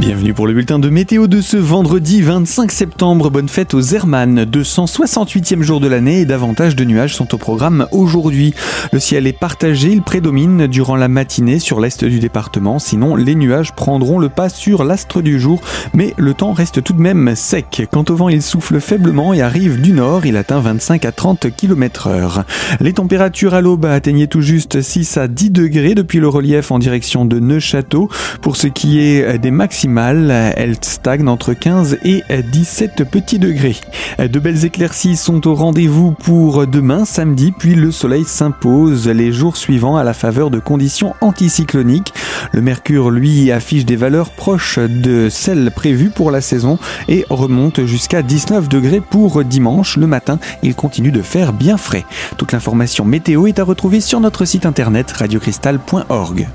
Bienvenue pour le bulletin de météo de ce vendredi 25 septembre. Bonne fête aux Hermann. 268e jour de l'année et davantage de nuages sont au programme aujourd'hui. Le ciel est partagé, il prédomine durant la matinée sur l'est du département. Sinon, les nuages prendront le pas sur l'astre du jour, mais le temps reste tout de même sec. Quant au vent, il souffle faiblement et arrive du nord. Il atteint 25 à 30 km heure. Les températures à l'aube atteignaient tout juste 6 à 10 degrés depuis le relief en direction de Neuchâteau. Pour ce qui est des maximums, elle stagne entre 15 et 17 petits degrés. De belles éclaircies sont au rendez-vous pour demain samedi, puis le soleil s'impose les jours suivants à la faveur de conditions anticycloniques. Le mercure, lui, affiche des valeurs proches de celles prévues pour la saison et remonte jusqu'à 19 degrés pour dimanche. Le matin, il continue de faire bien frais. Toute l'information météo est à retrouver sur notre site internet radiocristal.org.